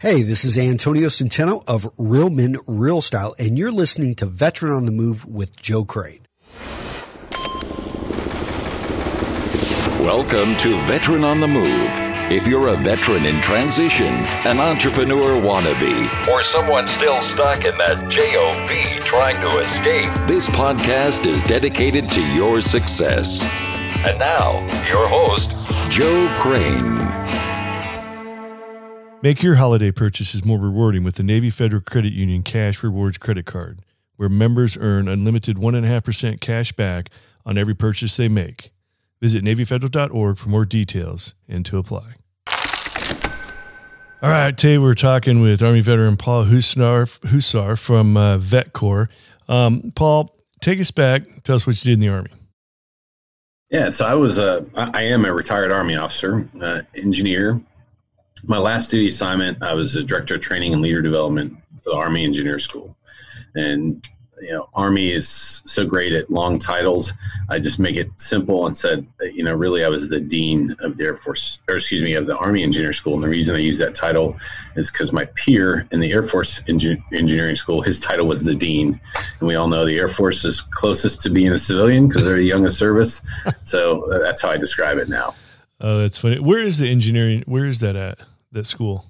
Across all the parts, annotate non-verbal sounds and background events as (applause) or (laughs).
Hey, this is Antonio Centeno of Real Men Real Style, and you're listening to Veteran on the Move with Joe Crane. Welcome to Veteran on the Move. If you're a veteran in transition, an entrepreneur wannabe, or someone still stuck in that JOB trying to escape, this podcast is dedicated to your success. And now, your host, Joe Crane. Make your holiday purchases more rewarding with the Navy Federal Credit Union Cash Rewards Credit Card, where members earn unlimited 1.5% cash back on every purchase they make. Visit NavyFederal.org for more details and to apply. All right, today we're talking with Army veteran Paul Husar, Husar from uh, VetCore. Um, Paul, take us back. Tell us what you did in the Army. Yeah, so I was a, I am a retired Army officer, uh, engineer, my last duty assignment, I was a director of training and leader development for the Army Engineer School. And, you know, Army is so great at long titles. I just make it simple and said, you know, really, I was the dean of the Air Force, or excuse me, of the Army Engineer School. And the reason I use that title is because my peer in the Air Force Engineering School, his title was the dean. And we all know the Air Force is closest to being a civilian because they're the youngest service. (laughs) So uh, that's how I describe it now. Oh, that's funny. Where is the engineering? Where is that at? That school?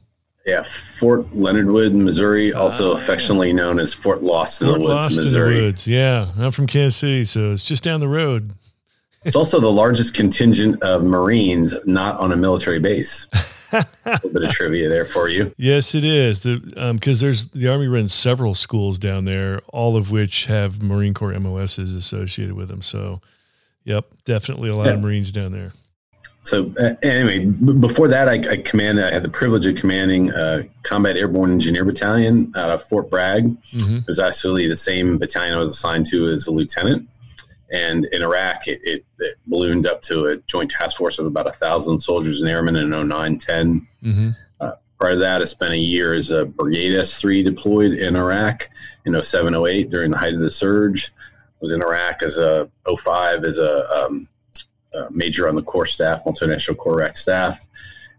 Yeah, Fort Leonard Wood, Missouri, also uh, affectionately known as Fort Lost in Fort the Woods, Lost Missouri. In the Woods. Yeah, I'm from Kansas City, so it's just down the road. it's also the largest contingent of Marines not on a military base. (laughs) a little bit of trivia there for you. Yes, it is. Because um, there's the Army runs several schools down there, all of which have Marine Corps MOSs associated with them. So, yep, definitely a lot yeah. of Marines down there. So uh, anyway, b- before that, I, I, commanded. I had the privilege of commanding uh, Combat Airborne Engineer Battalion out of Fort Bragg. Mm-hmm. It was actually the same battalion I was assigned to as a lieutenant. And in Iraq, it, it, it ballooned up to a joint task force of about a thousand soldiers and airmen in 09 10. Mm-hmm. Uh, prior to that, I spent a year as a Brigade S3 deployed in Iraq in 07 08 during the height of the surge. Was in Iraq as a 05 as a um, major on the Corps staff, multinational Corps Iraq staff,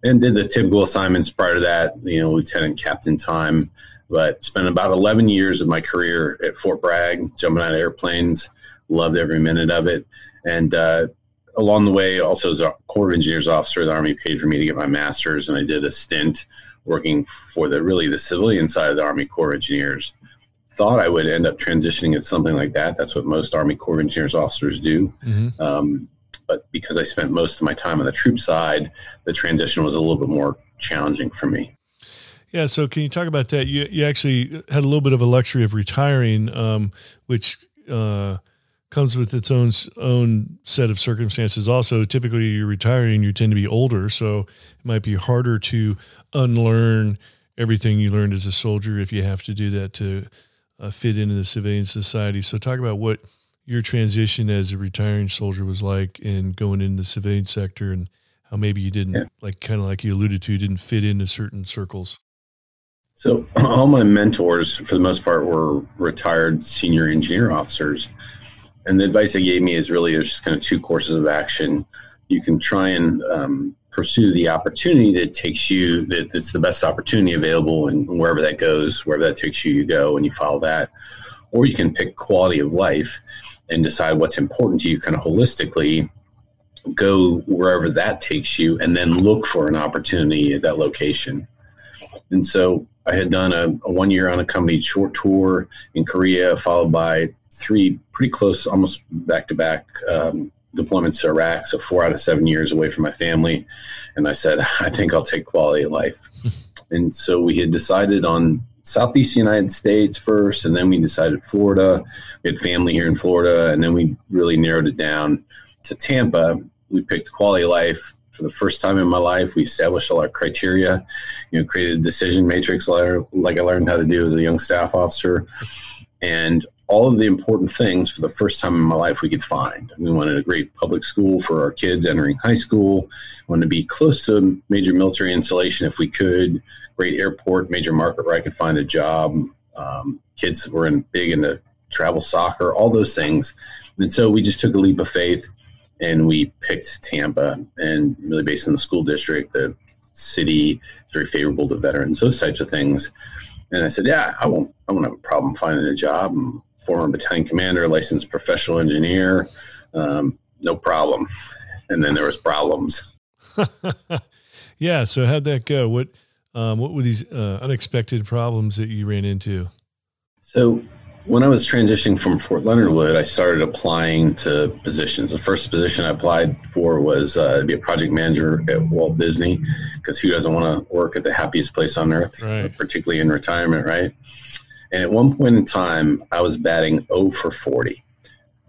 and did the typical assignments prior to that, you know, lieutenant captain time. But spent about 11 years of my career at Fort Bragg, jumping out of airplanes. Loved every minute of it. And uh, along the way, also as a Corps of Engineers officer, the Army paid for me to get my master's, and I did a stint working for the really the civilian side of the Army Corps of Engineers. Thought I would end up transitioning into something like that. That's what most Army Corps of Engineers officers do. Mm-hmm. Um, but because I spent most of my time on the troop side, the transition was a little bit more challenging for me. Yeah, so can you talk about that? You you actually had a little bit of a luxury of retiring, um, which uh, comes with its own own set of circumstances. Also, typically you're retiring, you tend to be older, so it might be harder to unlearn everything you learned as a soldier if you have to do that to uh, fit into the civilian society. So, talk about what your transition as a retiring soldier was like and going into the civilian sector and how maybe you didn't yeah. like kind of like you alluded to didn't fit into certain circles? So (laughs) all my mentors for the most part were retired senior engineer officers. And the advice they gave me is really there's just kind of two courses of action. You can try and um, pursue the opportunity that takes you that, that's the best opportunity available and wherever that goes wherever that takes you you go and you follow that. Or you can pick quality of life and decide what's important to you kind of holistically go wherever that takes you and then look for an opportunity at that location. And so i had done a, a one year unaccompanied short tour in korea followed by three pretty close almost back to back um, deployments to iraq so four out of seven years away from my family. And i said i think i'll take quality of life. (laughs) And so we had decided on Southeast United States first, and then we decided Florida. We had family here in Florida, and then we really narrowed it down to Tampa. We picked quality life for the first time in my life. We established all our criteria, you know, created a decision matrix like I learned how to do as a young staff officer, and all of the important things for the first time in my life we could find. We wanted a great public school for our kids entering high school. Wanted to be close to major military installation if we could great airport, major market where I could find a job. Um, kids were in big into travel soccer, all those things. And so we just took a leap of faith and we picked Tampa and really based on the school district, the city. is very favorable to veterans, those types of things. And I said, yeah, I won't, I won't have a problem finding a job. I'm former battalion commander, licensed professional engineer, um, no problem. And then there was problems. (laughs) yeah. So how'd that go? What, um, what were these uh, unexpected problems that you ran into? So when I was transitioning from Fort Leonard Wood, I started applying to positions. The first position I applied for was uh, to be a project manager at Walt Disney, because who doesn't want to work at the happiest place on earth, right. particularly in retirement, right? And at one point in time, I was batting 0 for 40.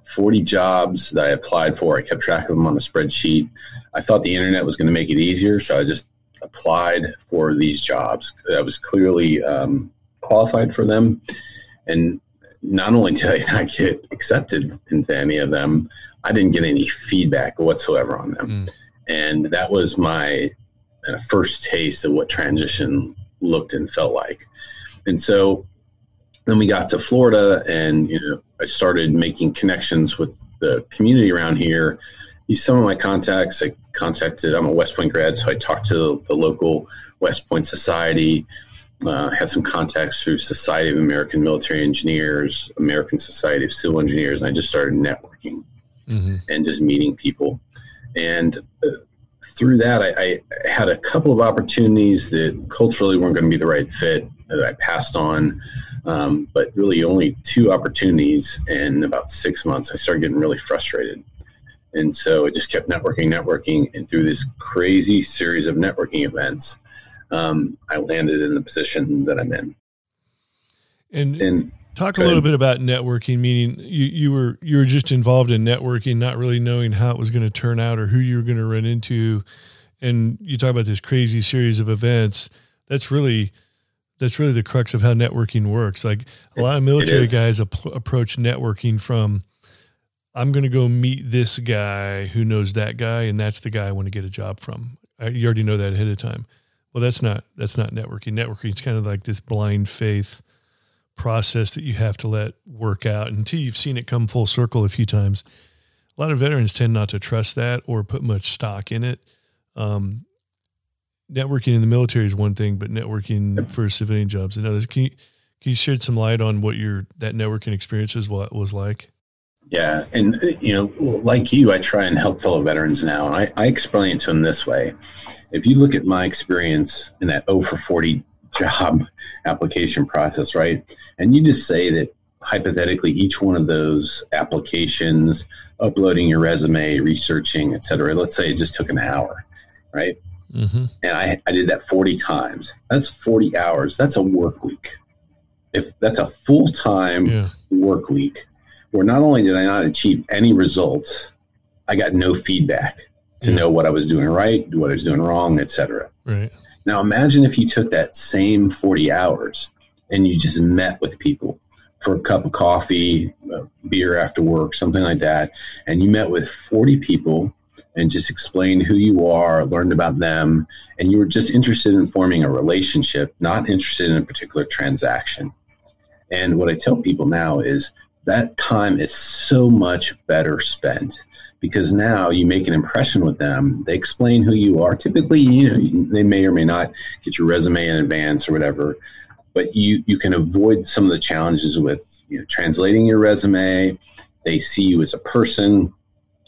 40 jobs that I applied for. I kept track of them on a spreadsheet. I thought the internet was going to make it easier, so I just applied for these jobs. I was clearly um, qualified for them. And not only did I not get accepted into any of them, I didn't get any feedback whatsoever on them. Mm. And that was my uh, first taste of what transition looked and felt like. And so then we got to Florida and, you know, I started making connections with the community around here. Some of my contacts. I contacted, I'm a West Point grad, so I talked to the local West Point Society uh, had some contacts through Society of American Military Engineers, American Society of Civil Engineers, and I just started networking mm-hmm. and just meeting people. And uh, through that, I, I, had a couple of opportunities that culturally weren't going to be the right fit that I passed on. Um, but really, only two opportunities in about six months, I started getting really frustrated. And so I just kept networking, networking, and through this crazy series of networking events, um, I landed in the position that I'm in. And, and talk a little bit about networking, meaning you, you were you were just involved in networking, not really knowing how it was going to turn out or who you were going to run into. And you talk about this crazy series of events. That's really that's really the crux of how networking works. Like a lot of military guys ap- approach networking from I'm going to go meet this guy who knows that guy, and that's the guy I want to get a job from. I, you already know that ahead of time. Well, that's not that's not networking. Networking is kind of like this blind faith process that you have to let work out until you've seen it come full circle a few times. A lot of veterans tend not to trust that or put much stock in it. Um, networking in the military is one thing, but networking for civilian jobs another. Can you can you shed some light on what your that networking experience was what was like? Yeah, and you know, like you, I try and help fellow veterans now, and I, I explain it to them this way if you look at my experience in that 0 for 40 (laughs) job application process, right? And you just say that hypothetically each one of those applications, uploading your resume, researching, et cetera, let's say it just took an hour, right? Mm-hmm. And I, I did that 40 times. That's 40 hours. That's a work week. If that's a full time yeah. work week, where not only did I not achieve any results, I got no feedback to yeah. know what I was doing right, what I was doing wrong, etc. Right. Now imagine if you took that same 40 hours and you just met with people for a cup of coffee, beer after work, something like that, and you met with 40 people and just explained who you are, learned about them, and you were just interested in forming a relationship, not interested in a particular transaction. And what I tell people now is that time is so much better spent because now you make an impression with them. They explain who you are. Typically, you know, they may or may not get your resume in advance or whatever, but you you can avoid some of the challenges with you know, translating your resume. They see you as a person,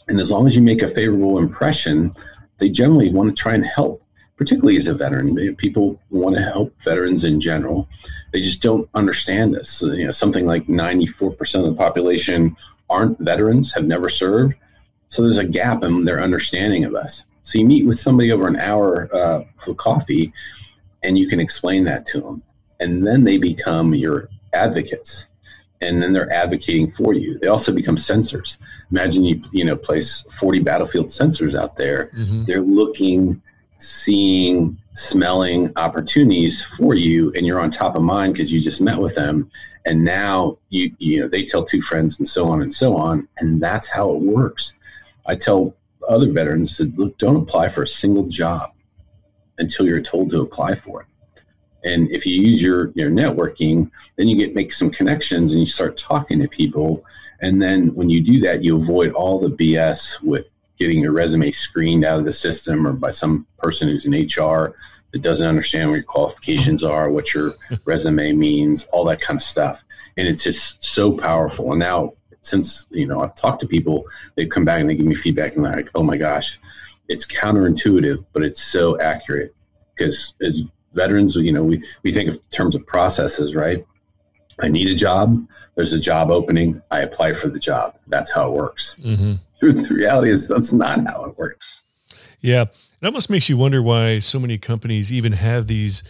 and as long as you make a favorable impression, they generally want to try and help. Particularly as a veteran, people want to help veterans in general. They just don't understand this. You know, something like ninety-four percent of the population aren't veterans, have never served so there's a gap in their understanding of us. So you meet with somebody over an hour uh, for coffee, and you can explain that to them, and then they become your advocates, and then they're advocating for you. They also become sensors. Imagine you you know place 40 battlefield sensors out there. Mm-hmm. They're looking, seeing, smelling opportunities for you, and you're on top of mind because you just met with them, and now you you know they tell two friends and so on and so on, and that's how it works I tell other veterans that look, don't apply for a single job until you're told to apply for it. And if you use your your networking, then you get make some connections and you start talking to people. And then when you do that, you avoid all the BS with getting your resume screened out of the system or by some person who's in HR that doesn't understand what your qualifications are, what your (laughs) resume means, all that kind of stuff. And it's just so powerful. And now, since you know, I've talked to people, they come back and they give me feedback, and they're like, "Oh my gosh, it's counterintuitive, but it's so accurate." Because as veterans, you know, we we think of terms of processes, right? I need a job. There's a job opening. I apply for the job. That's how it works. Mm-hmm. The reality is that's not how it works. Yeah, it almost makes you wonder why so many companies even have these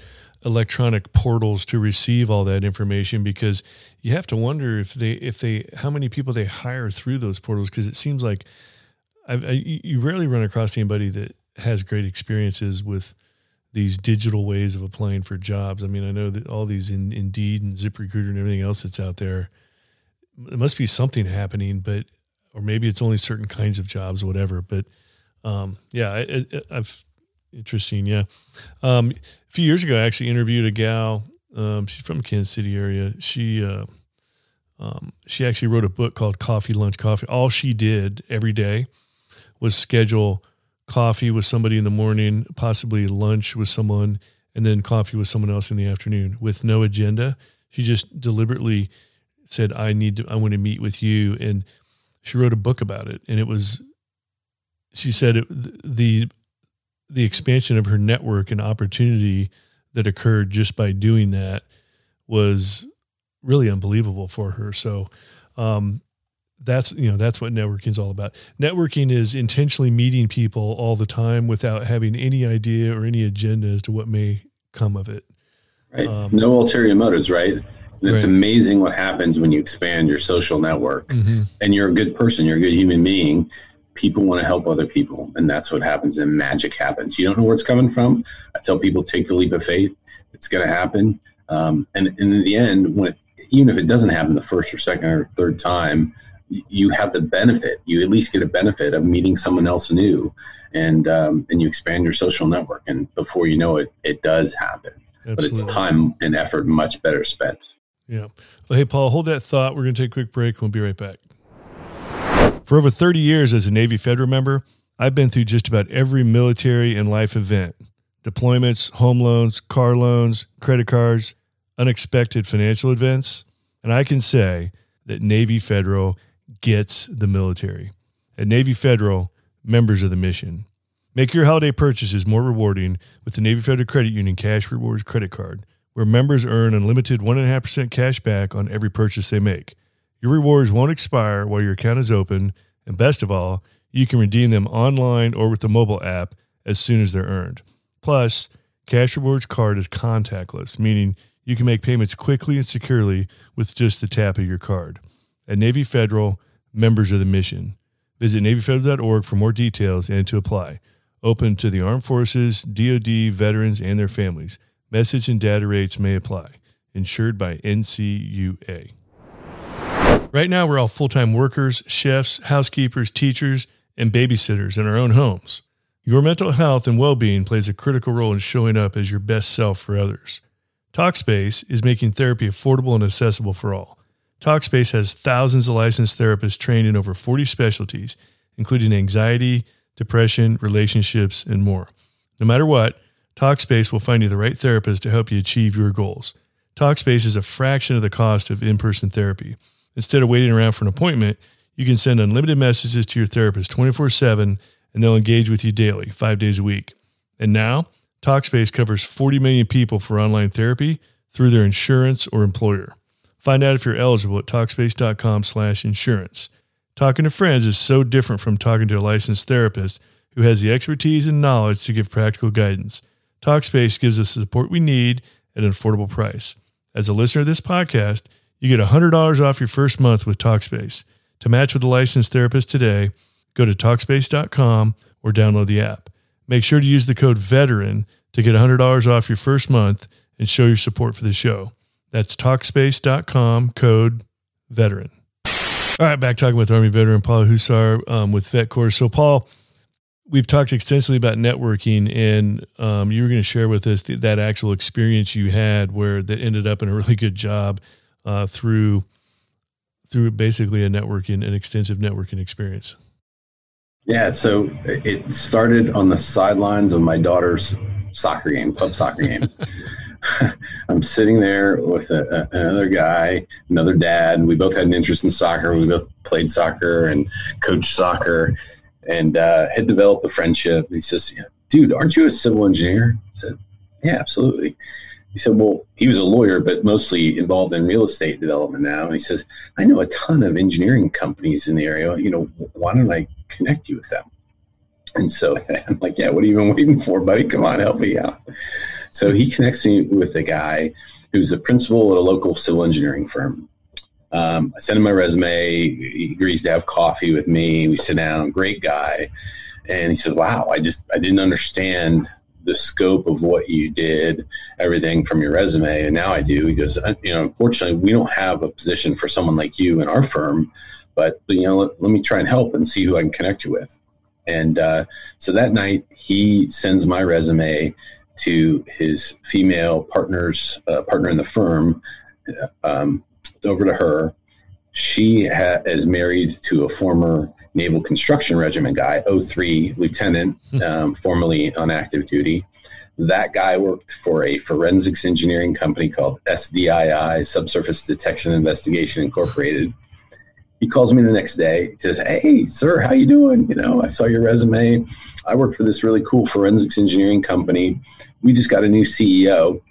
electronic portals to receive all that information because you have to wonder if they if they how many people they hire through those portals because it seems like I, I, you rarely run across anybody that has great experiences with these digital ways of applying for jobs. I mean, I know that all these in, Indeed and ZipRecruiter and everything else that's out there, it must be something happening, but or maybe it's only certain kinds of jobs, or whatever. But um, yeah, I, have interesting. Yeah, um, a few years ago, I actually interviewed a gal. Um, she's from Kansas City area. She uh, um, she actually wrote a book called Coffee Lunch Coffee. All she did every day was schedule coffee with somebody in the morning, possibly lunch with someone, and then coffee with someone else in the afternoon with no agenda. She just deliberately said, "I need to. I want to meet with you," and she wrote a book about it. And it was, she said, it, the the expansion of her network and opportunity that occurred just by doing that was really unbelievable for her. So, um, that's you know that's what networking is all about. Networking is intentionally meeting people all the time without having any idea or any agenda as to what may come of it. Right. Um, no ulterior motives, right? And it's right. amazing what happens when you expand your social network mm-hmm. and you're a good person, you're a good human being. People want to help other people, and that's what happens. And magic happens. You don't know where it's coming from. I tell people take the leap of faith. It's going to happen. Um, and, and in the end, when it, even if it doesn't happen the first or second or third time, you have the benefit. You at least get a benefit of meeting someone else new, and um, and you expand your social network. And before you know it, it does happen. Absolutely. But it's time and effort much better spent. Yeah. Well, hey, Paul, hold that thought. We're going to take a quick break. We'll be right back. For over 30 years as a Navy Federal member, I've been through just about every military and life event deployments, home loans, car loans, credit cards, unexpected financial events. And I can say that Navy Federal gets the military. At Navy Federal, members of the mission. Make your holiday purchases more rewarding with the Navy Federal Credit Union Cash Rewards Credit Card, where members earn unlimited 1.5% cash back on every purchase they make. Your rewards won't expire while your account is open, and best of all, you can redeem them online or with the mobile app as soon as they're earned. Plus, Cash Rewards Card is contactless, meaning you can make payments quickly and securely with just the tap of your card. At Navy Federal, members of the mission. Visit NavyFederal.org for more details and to apply. Open to the armed forces, DoD, veterans, and their families. Message and data rates may apply. Insured by NCUA. Right now, we're all full time workers, chefs, housekeepers, teachers, and babysitters in our own homes. Your mental health and well being plays a critical role in showing up as your best self for others. Talkspace is making therapy affordable and accessible for all. Talkspace has thousands of licensed therapists trained in over 40 specialties, including anxiety, depression, relationships, and more. No matter what, Talkspace will find you the right therapist to help you achieve your goals. Talkspace is a fraction of the cost of in person therapy. Instead of waiting around for an appointment, you can send unlimited messages to your therapist 24 7 and they'll engage with you daily, five days a week. And now, Talkspace covers 40 million people for online therapy through their insurance or employer. Find out if you're eligible at Talkspace.com slash insurance. Talking to friends is so different from talking to a licensed therapist who has the expertise and knowledge to give practical guidance. Talkspace gives us the support we need at an affordable price. As a listener of this podcast, you get $100 off your first month with Talkspace. To match with a licensed therapist today, go to Talkspace.com or download the app. Make sure to use the code VETERAN to get $100 off your first month and show your support for the show. That's Talkspace.com, code veteran. All right, back talking with Army veteran Paul Husar um, with Corps. So, Paul, we've talked extensively about networking, and um, you were going to share with us th- that actual experience you had where that ended up in a really good job uh, through through basically a networking, an extensive networking experience. Yeah, so it started on the sidelines of my daughter's soccer game, club soccer game. (laughs) (laughs) I'm sitting there with a, a, another guy, another dad. We both had an interest in soccer. We both played soccer and coached soccer and uh, had developed a friendship. He says, Dude, aren't you a civil engineer? I said, Yeah, absolutely. He said, Well, he was a lawyer, but mostly involved in real estate development now. And he says, I know a ton of engineering companies in the area. You know, why don't I connect you with them? And so (laughs) I'm like, Yeah, what have you been waiting for, buddy? Come on, help me out. So he connects me with a guy who's a principal at a local civil engineering firm. Um, I send him my resume. He agrees to have coffee with me. We sit down. Great guy. And he says, "Wow, I just I didn't understand the scope of what you did, everything from your resume, and now I do." He goes, "You know, unfortunately, we don't have a position for someone like you in our firm, but you know, let, let me try and help and see who I can connect you with." And uh, so that night, he sends my resume to his female partners, uh, partner in the firm, um, over to her. She ha- is married to a former Naval Construction Regiment guy, 03 lieutenant, hmm. um, formerly on active duty. That guy worked for a forensics engineering company called SDII, Subsurface Detection Investigation Incorporated. He calls me the next day. He says, "Hey, sir, how you doing? You know, I saw your resume. I work for this really cool forensics engineering company we just got a new CEO.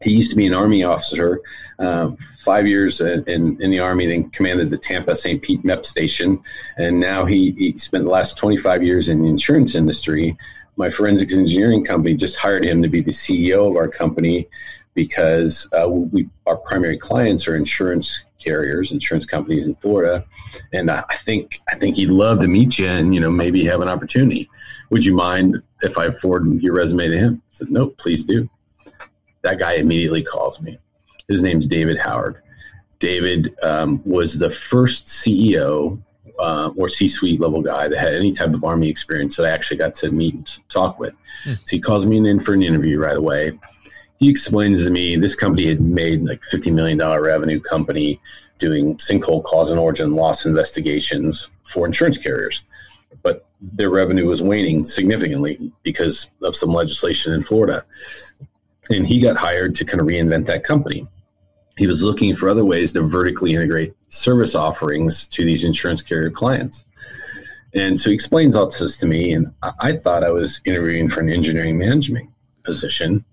He used to be an Army officer, uh, five years in, in, in, the Army, then commanded the Tampa St. Pete MEP station. And now he, he spent the last 25 years in the insurance industry. My forensics engineering company just hired him to be the CEO of our company because uh, we, our primary clients are insurance carriers, insurance companies in Florida. And I think I think he'd love to meet you and you know maybe have an opportunity. Would you mind if I forward your resume to him? I said, Nope, please do. That guy immediately calls me. His name's David Howard. David um, was the first CEO uh, or C-suite level guy that had any type of Army experience that I actually got to meet and talk with. Hmm. So he calls me in for an interview right away he explains to me this company had made like $50 million revenue company doing sinkhole cause and origin loss investigations for insurance carriers. But their revenue was waning significantly because of some legislation in Florida. And he got hired to kind of reinvent that company. He was looking for other ways to vertically integrate service offerings to these insurance carrier clients. And so he explains all this to me, and I thought I was interviewing for an engineering management position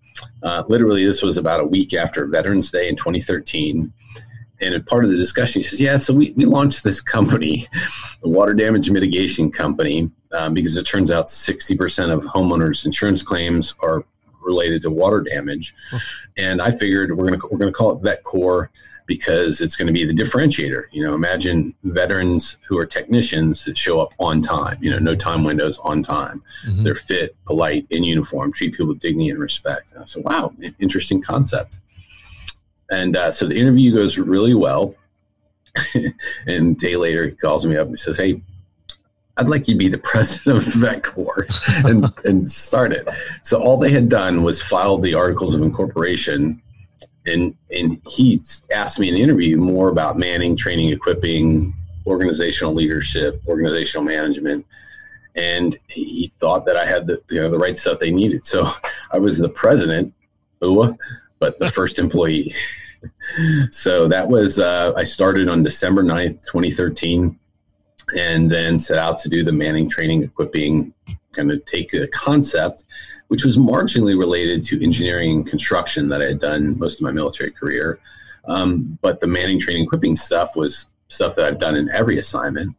uh, literally, this was about a week after Veterans Day in 2013. And part of the discussion, he says, Yeah, so we, we launched this company, a water damage mitigation company, um, because it turns out 60% of homeowners' insurance claims are related to water damage. And I figured we're going to we're to call it VetCore because it's going to be the differentiator. You know, imagine veterans who are technicians that show up on time, you know, no time windows on time. Mm-hmm. They're fit, polite, in uniform, treat people with dignity and respect. And I said, wow, interesting concept. And uh, so the interview goes really well. (laughs) and a day later, he calls me up and he says, hey, I'd like you to be the (laughs) president of VetCore and, and start it. So all they had done was filed the articles of incorporation and and he asked me in an interview more about manning, training, equipping, organizational leadership, organizational management, and he thought that I had the you know the right stuff they needed. So (laughs) I was the president, but the first (laughs) employee. (laughs) so that was uh, I started on December 9th, 2013 and then set out to do the manning training equipping kind of take the concept which was marginally related to engineering and construction that I had done most of my military career. Um, but the manning training equipping stuff was stuff that I've done in every assignment.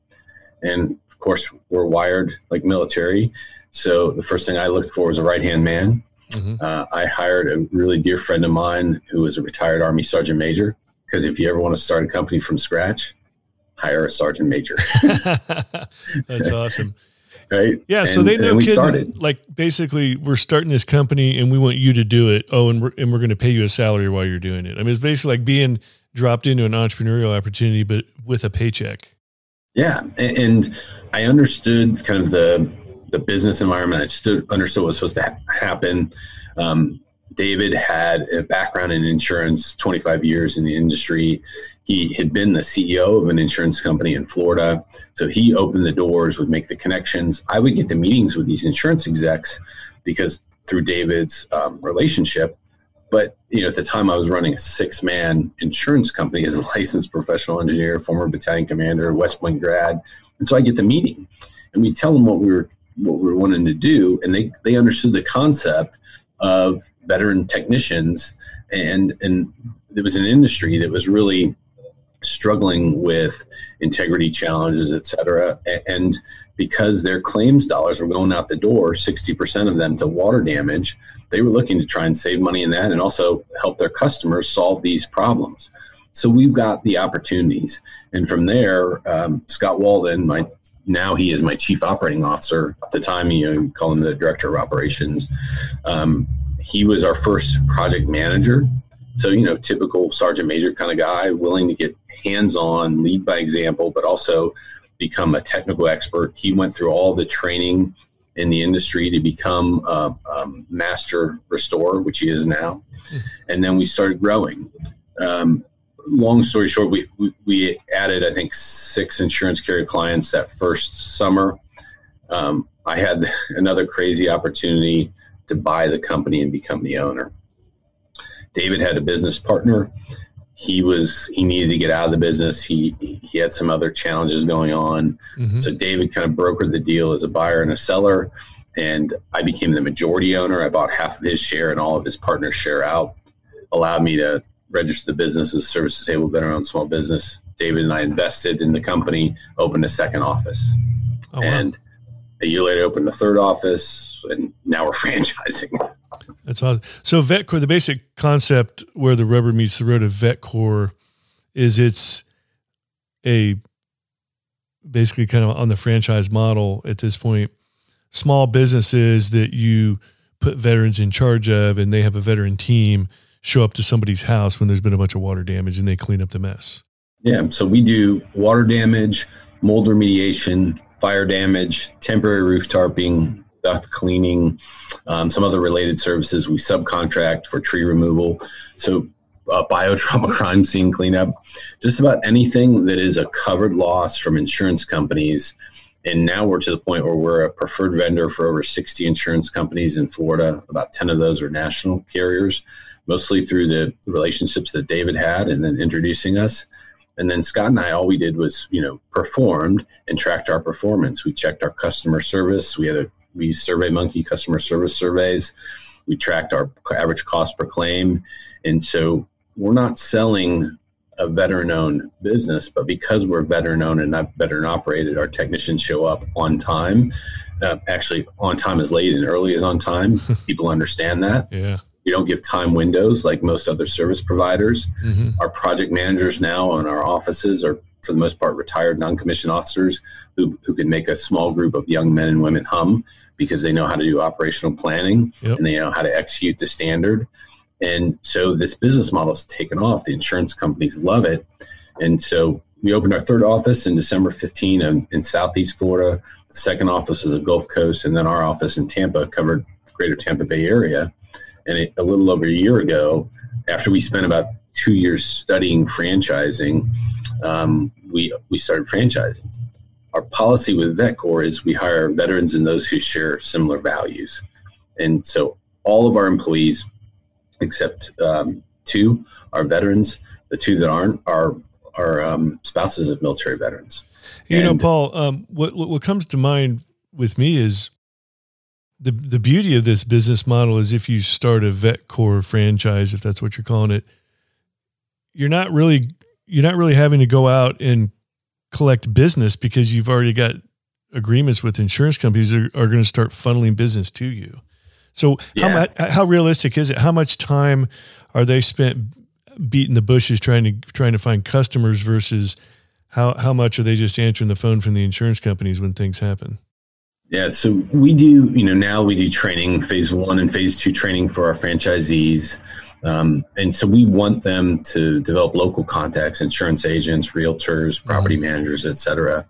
And of course, we're wired like military. So the first thing I looked for was a right hand man. Mm-hmm. Uh, I hired a really dear friend of mine who was a retired Army Sergeant Major. Because if you ever want to start a company from scratch, hire a Sergeant Major. (laughs) That's awesome right? Yeah, and, so they know kid, started. like basically we're starting this company and we want you to do it. Oh, and we're and we're going to pay you a salary while you're doing it. I mean, it's basically like being dropped into an entrepreneurial opportunity, but with a paycheck. Yeah, and I understood kind of the the business environment. I stood understood what was supposed to ha- happen. Um, David had a background in insurance, 25 years in the industry. He had been the CEO of an insurance company in Florida. So he opened the doors, would make the connections. I would get the meetings with these insurance execs because through David's um, relationship. But you know, at the time, I was running a six-man insurance company as a licensed professional engineer, former battalion commander, West Point grad, and so I get the meeting, and we tell them what we were what we were wanting to do, and they they understood the concept of veteran technicians, and and it was an industry that was really struggling with integrity challenges, et cetera. And because their claims dollars were going out the door, 60% of them to water damage, they were looking to try and save money in that and also help their customers solve these problems. So we've got the opportunities. And from there, um, Scott Walden, my now he is my chief operating officer. At the time, you know, call him the director of operations. Um, he was our first project manager. So, you know, typical sergeant major kind of guy, willing to get hands on, lead by example, but also become a technical expert. He went through all the training in the industry to become a, a master restorer, which he is now. And then we started growing. Um, long story short, we, we, we, added, I think, six insurance carrier clients that first summer. Um, I had (laughs) another crazy opportunity to buy the company and become the owner. David had a business partner he was he needed to get out of the business. He he had some other challenges going on. Mm-hmm. So David kind of brokered the deal as a buyer and a seller, and I became the majority owner. I bought half of his share and all of his partners' share out. Allowed me to register the business as service disabled veteran small business. David and I invested in the company, opened a second office, oh, wow. and a year later opened the third office, and now we're (laughs) franchising. That's awesome. So VetCore, the basic concept where the rubber meets the road of VetCore is it's a basically kind of on the franchise model at this point. Small businesses that you put veterans in charge of, and they have a veteran team show up to somebody's house when there's been a bunch of water damage, and they clean up the mess. Yeah, so we do water damage, mold remediation, fire damage, temporary roof tarping, duct cleaning, um, some other related services. We subcontract for tree removal. So, uh, biotrauma (laughs) crime scene cleanup, just about anything that is a covered loss from insurance companies. And now we're to the point where we're a preferred vendor for over 60 insurance companies in Florida. About 10 of those are national carriers, mostly through the relationships that David had and then introducing us. And then Scott and I, all we did was, you know, performed and tracked our performance. We checked our customer service. We had a we survey monkey customer service surveys. We tracked our average cost per claim, and so we're not selling a veteran owned business, but because we're veteran owned and not veteran operated, our technicians show up on time. Uh, actually, on time is late and early is on time. (laughs) People understand that. Yeah. We don't give time windows like most other service providers. Mm-hmm. Our project managers now in our offices are, for the most part, retired non commissioned officers who, who can make a small group of young men and women hum because they know how to do operational planning yep. and they know how to execute the standard. And so this business model has taken off. The insurance companies love it. And so we opened our third office in December 15 in, in Southeast Florida. The second office was the Gulf Coast, and then our office in Tampa covered greater Tampa Bay area. And it, a little over a year ago, after we spent about two years studying franchising, um, we we started franchising. Our policy with VetCore is we hire veterans and those who share similar values, and so all of our employees, except um, two, are veterans. The two that aren't are are um, spouses of military veterans. You and, know, Paul, um, what what comes to mind with me is the the beauty of this business model is if you start a VetCore franchise, if that's what you're calling it, you're not really you're not really having to go out and collect business because you've already got agreements with insurance companies that are, are going to start funneling business to you. So yeah. how how realistic is it? How much time are they spent beating the bushes trying to trying to find customers versus how how much are they just answering the phone from the insurance companies when things happen? Yeah, so we do, you know, now we do training, phase one and phase two training for our franchisees. Um, and so we want them to develop local contacts, insurance agents, realtors, property mm-hmm. managers, et cetera.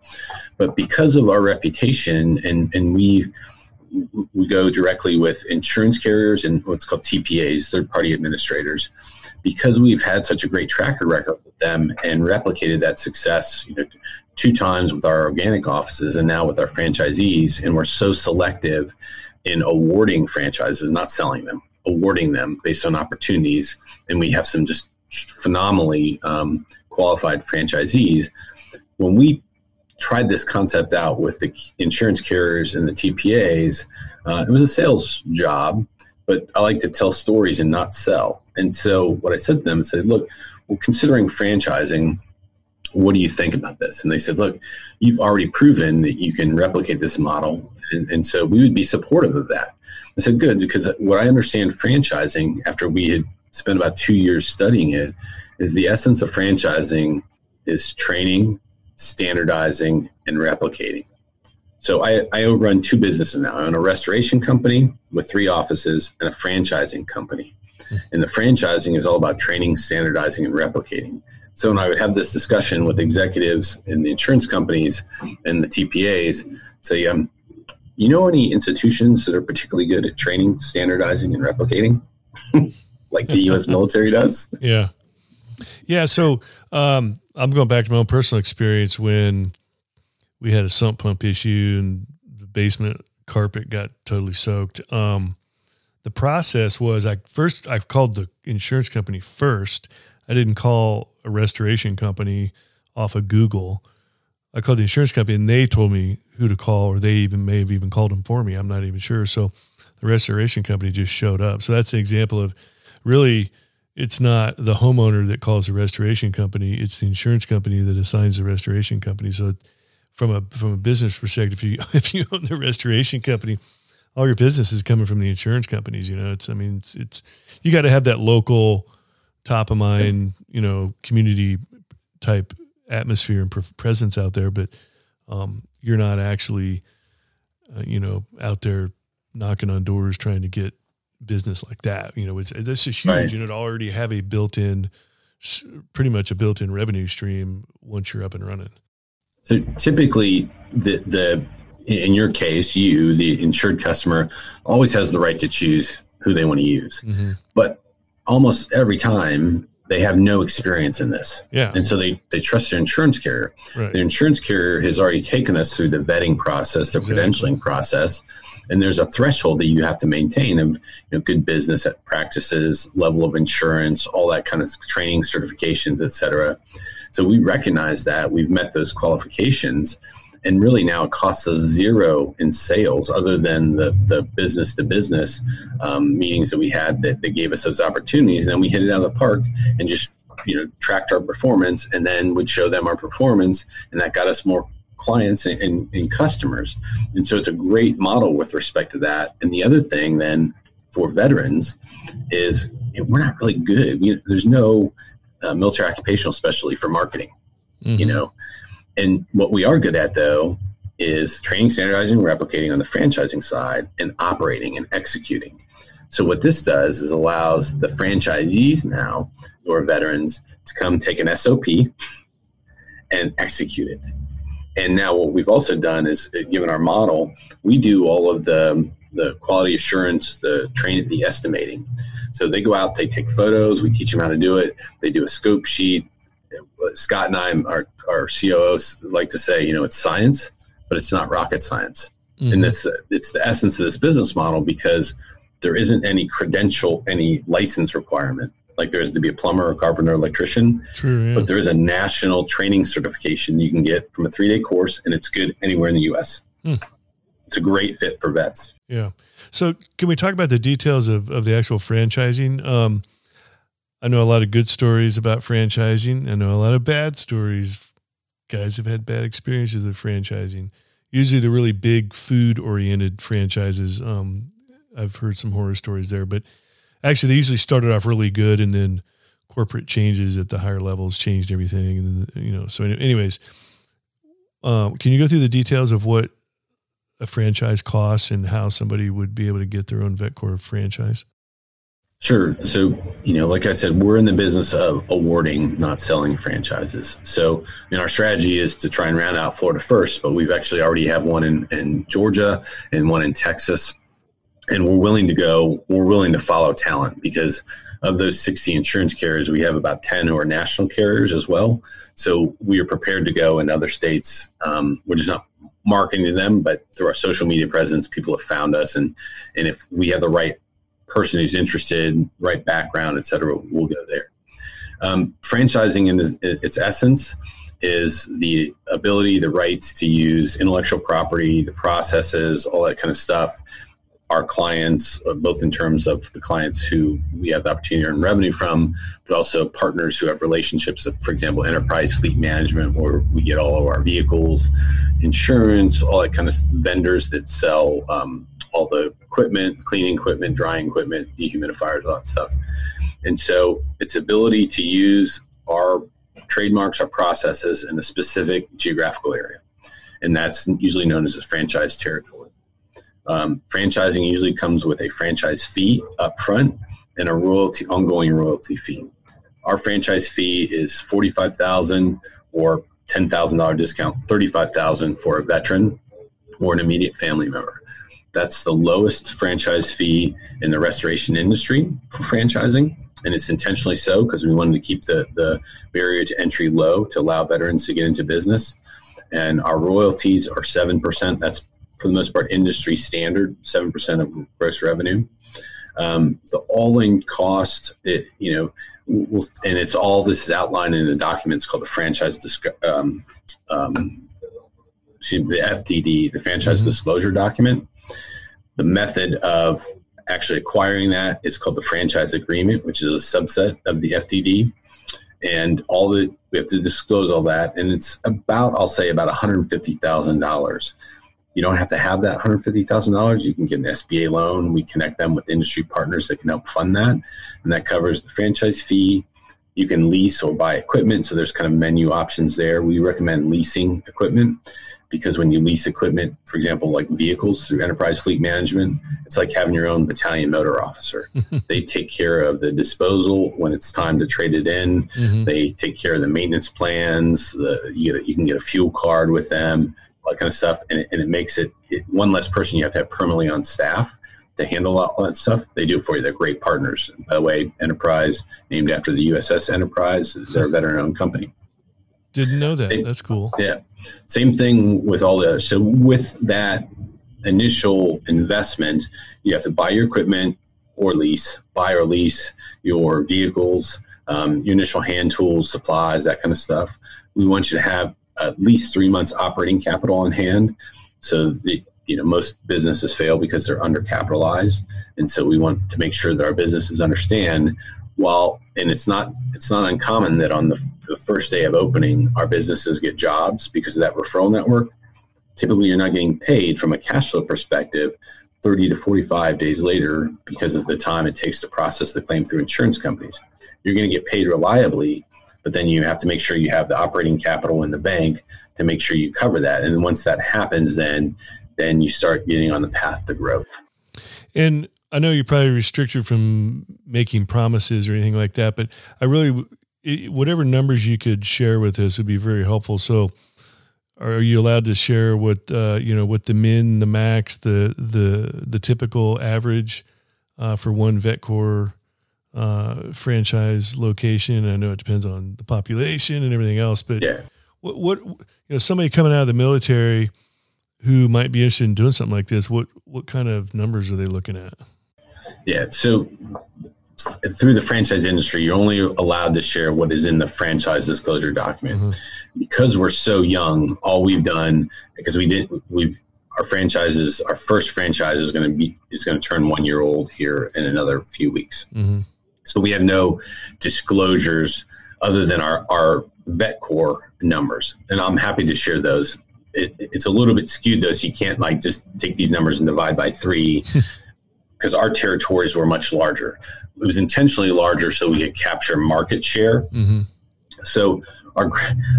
But because of our reputation and, and we we go directly with insurance carriers and what's called TPAs, third party administrators, because we've had such a great tracker record with them and replicated that success you know, two times with our organic offices and now with our franchisees. And we're so selective in awarding franchises, not selling them, awarding them based on opportunities. And we have some just phenomenally um, qualified franchisees. When we tried this concept out with the insurance carriers and the TPAs, uh, it was a sales job, but I like to tell stories and not sell. And so what I said to them, I said, look, we're considering franchising. What do you think about this? And they said, look, you've already proven that you can replicate this model. And, and so we would be supportive of that. I said, good, because what I understand franchising after we had spent about two years studying it is the essence of franchising is training, standardizing, and replicating. So I, I run two businesses now. I own a restoration company with three offices and a franchising company. And the franchising is all about training, standardizing, and replicating. So when I would have this discussion with executives in the insurance companies and the TPAs, say, um, you know any institutions that are particularly good at training, standardizing, and replicating, (laughs) like the U.S. military does? Yeah, yeah. So um, I'm going back to my own personal experience when we had a sump pump issue and the basement carpet got totally soaked. Um, the process was I first I called the insurance company first. I didn't call a restoration company off of Google. I called the insurance company and they told me who to call, or they even may have even called them for me. I'm not even sure. So the restoration company just showed up. So that's an example of really it's not the homeowner that calls the restoration company; it's the insurance company that assigns the restoration company. So from a from a business perspective, if you (laughs) if you own the restoration company, all your business is coming from the insurance companies. You know, it's I mean, it's, it's you got to have that local, top of mind, you know, community type atmosphere and presence out there. But um, you're not actually, uh, you know, out there knocking on doors trying to get business like that. You know, it's this is huge, right. and it already have a built-in, pretty much a built-in revenue stream once you're up and running. So typically, the the in your case, you the insured customer always has the right to choose who they want to use, mm-hmm. but almost every time they have no experience in this. Yeah. And so they, they trust their insurance carrier. Right. The insurance carrier has already taken us through the vetting process, the exactly. credentialing process, and there's a threshold that you have to maintain of you know, good business practices, level of insurance, all that kind of training, certifications, et cetera. So we recognize that we've met those qualifications. And really now it costs us zero in sales other than the, the business to business um, meetings that we had that, that gave us those opportunities. And then we hit it out of the park and just you know tracked our performance and then would show them our performance and that got us more clients and, and, and, customers. And so it's a great model with respect to that. And the other thing then for veterans is you know, we're not really good. We, there's no uh, military occupational specialty for marketing, mm-hmm. you know. And what we are good at though is training, standardizing, replicating on the franchising side and operating and executing. So what this does is allows the franchisees now or veterans to come take an SOP and execute it. And now what we've also done is, uh, given our model, we do all of the the quality assurance, the train, the estimating. So they go out, they take photos, we teach them how to do it. They do a scope sheet. Scott and I, our our COOs, like to say, you know, it's science, but it's not rocket science. Mm-hmm. And that's it's the essence of this business model because there isn't any credential, any license requirement like there is to be a plumber, a carpenter, electrician. True, yeah. But there is a national training certification you can get from a three day course, and it's good anywhere in the U.S. Hmm. It's a great fit for vets. Yeah. So, can we talk about the details of, of the actual franchising? Um, I know a lot of good stories about franchising. I know a lot of bad stories. Guys have had bad experiences with franchising. Usually, the really big food oriented franchises. Um, I've heard some horror stories there, but actually they usually started off really good and then corporate changes at the higher levels changed everything and you know so anyways um, can you go through the details of what a franchise costs and how somebody would be able to get their own VetCor franchise Sure. So, you know, like I said, we're in the business of awarding, not selling franchises. So, mean, our strategy is to try and round out Florida first, but we've actually already have one in, in Georgia and one in Texas. And we're willing to go, we're willing to follow talent because of those 60 insurance carriers, we have about 10 who are national carriers as well. So we are prepared to go in other states. Um, we're just not marketing to them, but through our social media presence, people have found us. And, and if we have the right person who's interested, right background, et cetera, we'll go there. Um, franchising in its essence is the ability, the rights to use intellectual property, the processes, all that kind of stuff. Our clients, uh, both in terms of the clients who we have the opportunity to earn revenue from, but also partners who have relationships, for example, enterprise fleet management, where we get all of our vehicles, insurance, all that kind of vendors that sell um, all the equipment, cleaning equipment, drying equipment, dehumidifiers, all that stuff. And so its ability to use our trademarks, our processes in a specific geographical area. And that's usually known as a franchise territory. Um, franchising usually comes with a franchise fee up front and a royalty, ongoing royalty fee. Our franchise fee is 45000 or $10,000 discount, 35000 for a veteran or an immediate family member. That's the lowest franchise fee in the restoration industry for franchising. And it's intentionally so because we wanted to keep the, the barrier to entry low to allow veterans to get into business. And our royalties are 7%. That's for the most part industry standard, 7% of gross revenue. Um, the all-in cost, it, you know, we'll, and it's all this is outlined in the documents called the franchise um, um, the FDD, the franchise mm-hmm. disclosure document. The method of actually acquiring that is called the franchise agreement, which is a subset of the FDD. And all the we have to disclose all that, and it's about I'll say about one hundred fifty thousand dollars. You don't have to have that one hundred fifty thousand dollars. You can get an SBA loan. We connect them with industry partners that can help fund that, and that covers the franchise fee. You can lease or buy equipment, so there's kind of menu options there. We recommend leasing equipment because when you lease equipment, for example, like vehicles through enterprise fleet management, it's like having your own battalion motor officer. (laughs) they take care of the disposal when it's time to trade it in. Mm-hmm. They take care of the maintenance plans. The, you, get a, you can get a fuel card with them, all that kind of stuff. And it, and it makes it, it, one less person you have to have permanently on staff to handle all that stuff. They do it for you. They're great partners. By the way, Enterprise, named after the USS Enterprise, is their veteran owned company. Didn't know that. That's cool. Yeah. Same thing with all the so with that initial investment, you have to buy your equipment or lease, buy or lease your vehicles, um, your initial hand tools, supplies, that kind of stuff. We want you to have at least three months operating capital on hand. So the, you know most businesses fail because they're undercapitalized, and so we want to make sure that our businesses understand while and it's not it's not uncommon that on the, the, first day of opening our businesses get jobs because of that referral network. Typically you're not getting paid from a cash flow perspective 30 to 45 days later because of the time it takes to process the claim through insurance companies. You're going to get paid reliably but then you have to make sure you have the operating capital in the bank to make sure you cover that and once that happens then then you start getting on the path to growth and I know you're probably restricted from making promises or anything like that, but I really, whatever numbers you could share with us would be very helpful. So, are you allowed to share what uh, you know, what the min, the max, the the the typical average uh, for one vet VetCor uh, franchise location? I know it depends on the population and everything else, but yeah. what what you know, somebody coming out of the military who might be interested in doing something like this, what what kind of numbers are they looking at? Yeah. So through the franchise industry, you're only allowed to share what is in the franchise disclosure document. Mm-hmm. Because we're so young, all we've done because we didn't we've our franchises our first franchise is going to be is going to turn one year old here in another few weeks. Mm-hmm. So we have no disclosures other than our our VetCor numbers, and I'm happy to share those. It, it's a little bit skewed though, so you can't like just take these numbers and divide by three. (laughs) because our territories were much larger. It was intentionally larger so we could capture market share. Mm-hmm. So our,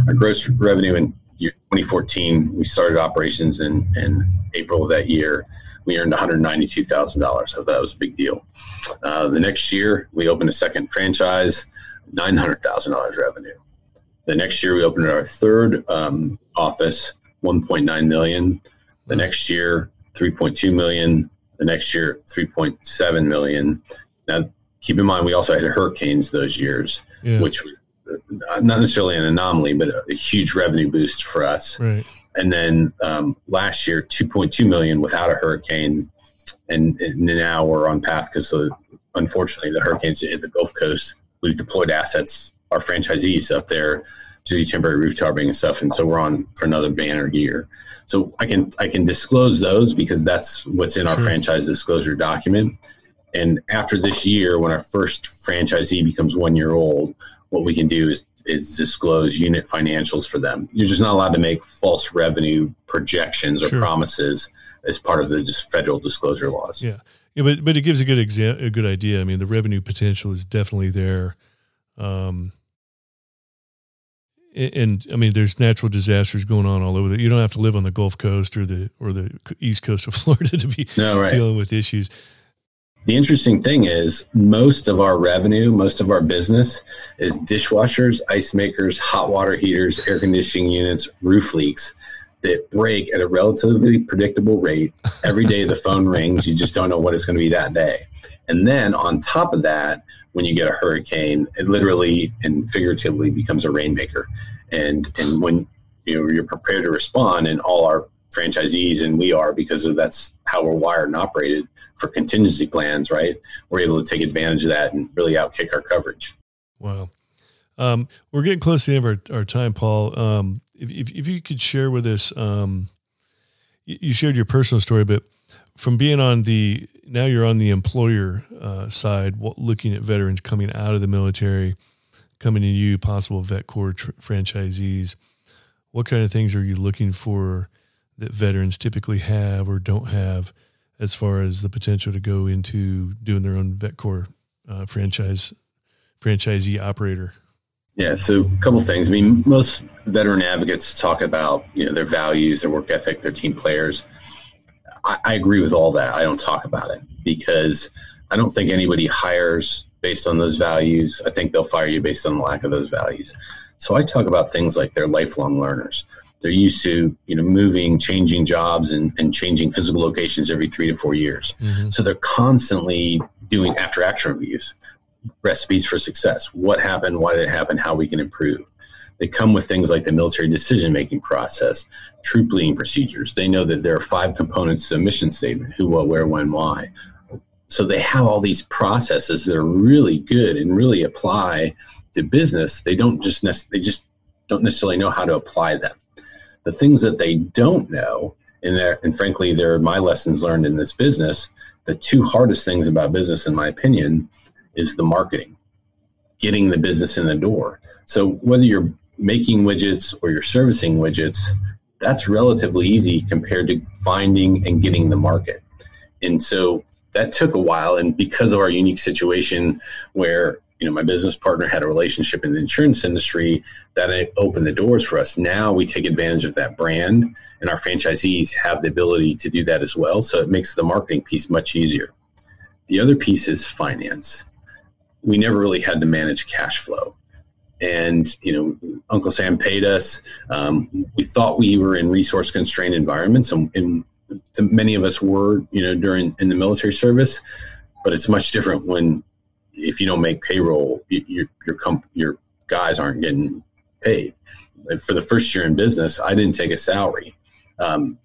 our gross revenue in year 2014, we started operations in, in April of that year. We earned $192,000. So that was a big deal. Uh, the next year, we opened a second franchise, $900,000 revenue. The next year, we opened our third um, office, 1.9 million. The next year, 3.2 million. The next year, 3.7 million. Now, keep in mind, we also had hurricanes those years, yeah. which was not necessarily an anomaly, but a, a huge revenue boost for us. Right. And then um, last year, 2.2 million without a hurricane, and, and now we're on path because unfortunately the hurricanes hit the Gulf Coast. We've deployed assets, our franchisees up there to do temporary roof tarping and stuff, and so we're on for another banner year. So I can I can disclose those because that's what's in our sure. franchise disclosure document. And after this year, when our first franchisee becomes one year old, what we can do is is disclose unit financials for them. You're just not allowed to make false revenue projections or sure. promises as part of the federal disclosure laws. Yeah, yeah, but but it gives a good exam- a good idea. I mean, the revenue potential is definitely there. Um, and, I mean, there's natural disasters going on all over. The, you don't have to live on the Gulf Coast or the or the east coast of (laughs) Florida to be no, right. dealing with issues. The interesting thing is, most of our revenue, most of our business is dishwashers, ice makers, hot water heaters, air conditioning units, roof leaks that break at a relatively predictable rate. Every day the phone (laughs) rings, you just don't know what it's going to be that day. And then on top of that, when you get a hurricane, it literally and figuratively becomes a rainmaker. And and when you know you're prepared to respond, and all our franchisees and we are because of that's how we're wired and operated for contingency plans, right? We're able to take advantage of that and really outkick our coverage. Wow. Um, we're getting close to the end of our, our time, Paul. Um, if, if, if, you could share with us, um, you, shared your personal story, but from being on the, now you're on the employer uh, side, what, looking at veterans coming out of the military, coming to you, possible VetCor tr- franchisees, what kind of things are you looking for that veterans typically have or don't have as far as the potential to go into doing their own VetCor uh, franchise franchisee operator? Yeah, so a couple things. I mean, most veteran advocates talk about you know their values, their work ethic, their team players. I, I agree with all that. I don't talk about it because I don't think anybody hires based on those values. I think they'll fire you based on the lack of those values. So I talk about things like they're lifelong learners they're used to you know moving changing jobs and, and changing physical locations every three to four years. Mm-hmm. so they're constantly doing after action reviews recipes for success what happened why did it happen how we can improve. They come with things like the military decision making process troop leading procedures. They know that there are five components to a mission statement who what where when why. So they have all these processes that are really good and really apply to business. They don't just they just don't necessarily know how to apply them the things that they don't know, and, and frankly, they're my lessons learned in this business. The two hardest things about business, in my opinion, is the marketing, getting the business in the door. So whether you're making widgets or you're servicing widgets, that's relatively easy compared to finding and getting the market. And so that took a while. And because of our unique situation where you know my business partner had a relationship in the insurance industry that opened the doors for us. Now we take advantage of that brand and our franchisees have the ability to do that as well. So it makes the marketing piece much easier. The other piece is finance. We never really had to manage cash flow. And you know uncle sam paid us. Um, we thought we were in resource constrained environments and, and many of us were you know during in the military service but it's much different when if you don't make payroll, your your comp, your guys aren't getting paid. For the first year in business, I didn't take a salary. Um,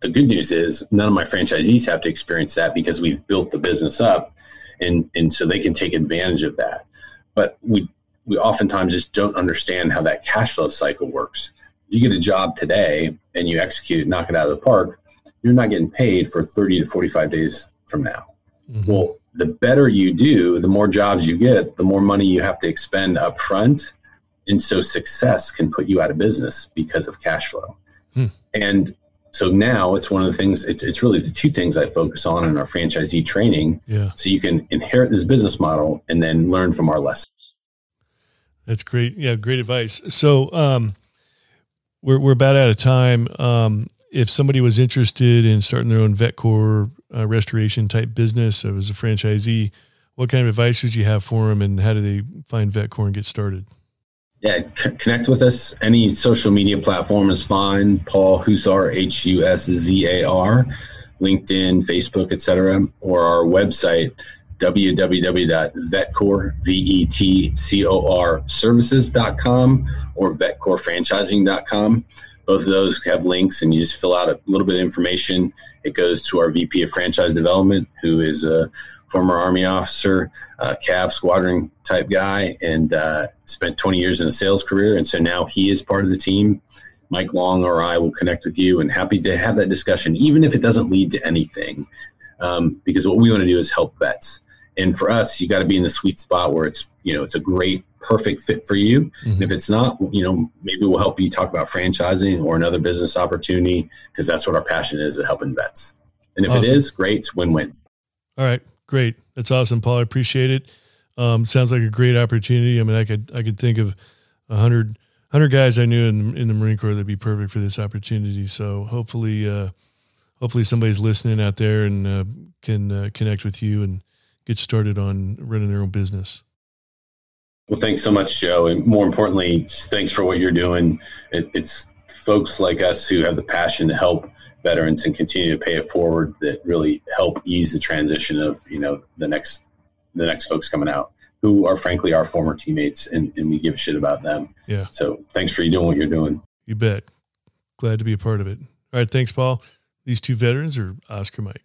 the good news is none of my franchisees have to experience that because we've built the business up, and and so they can take advantage of that. But we we oftentimes just don't understand how that cash flow cycle works. If you get a job today and you execute knock it out of the park, you're not getting paid for 30 to 45 days from now. Mm-hmm. Well, the better you do, the more jobs you get, the more money you have to expend up front. And so success can put you out of business because of cash flow. Hmm. And so now it's one of the things, it's, it's really the two things I focus on in our franchisee training. Yeah. So you can inherit this business model and then learn from our lessons. That's great. Yeah, great advice. So, um, we're we're about out of time. Um, if somebody was interested in starting their own vet VetCor uh, restoration type business, as a franchisee, what kind of advice would you have for them, and how do they find VetCor and get started? Yeah, c- connect with us. Any social media platform is fine. Paul Huszar, H U S Z A R, LinkedIn, Facebook, etc., or our website www.vetcor, V-E-T-C-O-R services.com or vetcorfranchising.com. Both of those have links and you just fill out a little bit of information. It goes to our VP of franchise development, who is a former Army officer, uh, CAV squadron type guy, and uh, spent 20 years in a sales career. And so now he is part of the team. Mike Long or I will connect with you and happy to have that discussion, even if it doesn't lead to anything. Um, because what we want to do is help vets. And for us, you got to be in the sweet spot where it's, you know, it's a great, perfect fit for you. Mm-hmm. And if it's not, you know, maybe we'll help you talk about franchising or another business opportunity because that's what our passion is at helping vets. And if awesome. it is, great, it's win-win. All right, great. That's awesome, Paul. I appreciate it. Um, sounds like a great opportunity. I mean, I could, I could think of a hundred, hundred guys I knew in, in the Marine Corps that'd be perfect for this opportunity. So hopefully, uh, hopefully somebody's listening out there and uh, can uh, connect with you and get started on running their own business. Well, thanks so much, Joe. And more importantly, thanks for what you're doing. It, it's folks like us who have the passion to help veterans and continue to pay it forward that really help ease the transition of, you know, the next the next folks coming out who are frankly our former teammates and, and we give a shit about them. Yeah. So thanks for you doing what you're doing. You bet. Glad to be a part of it. All right. Thanks, Paul. These two veterans are Oscar Mike.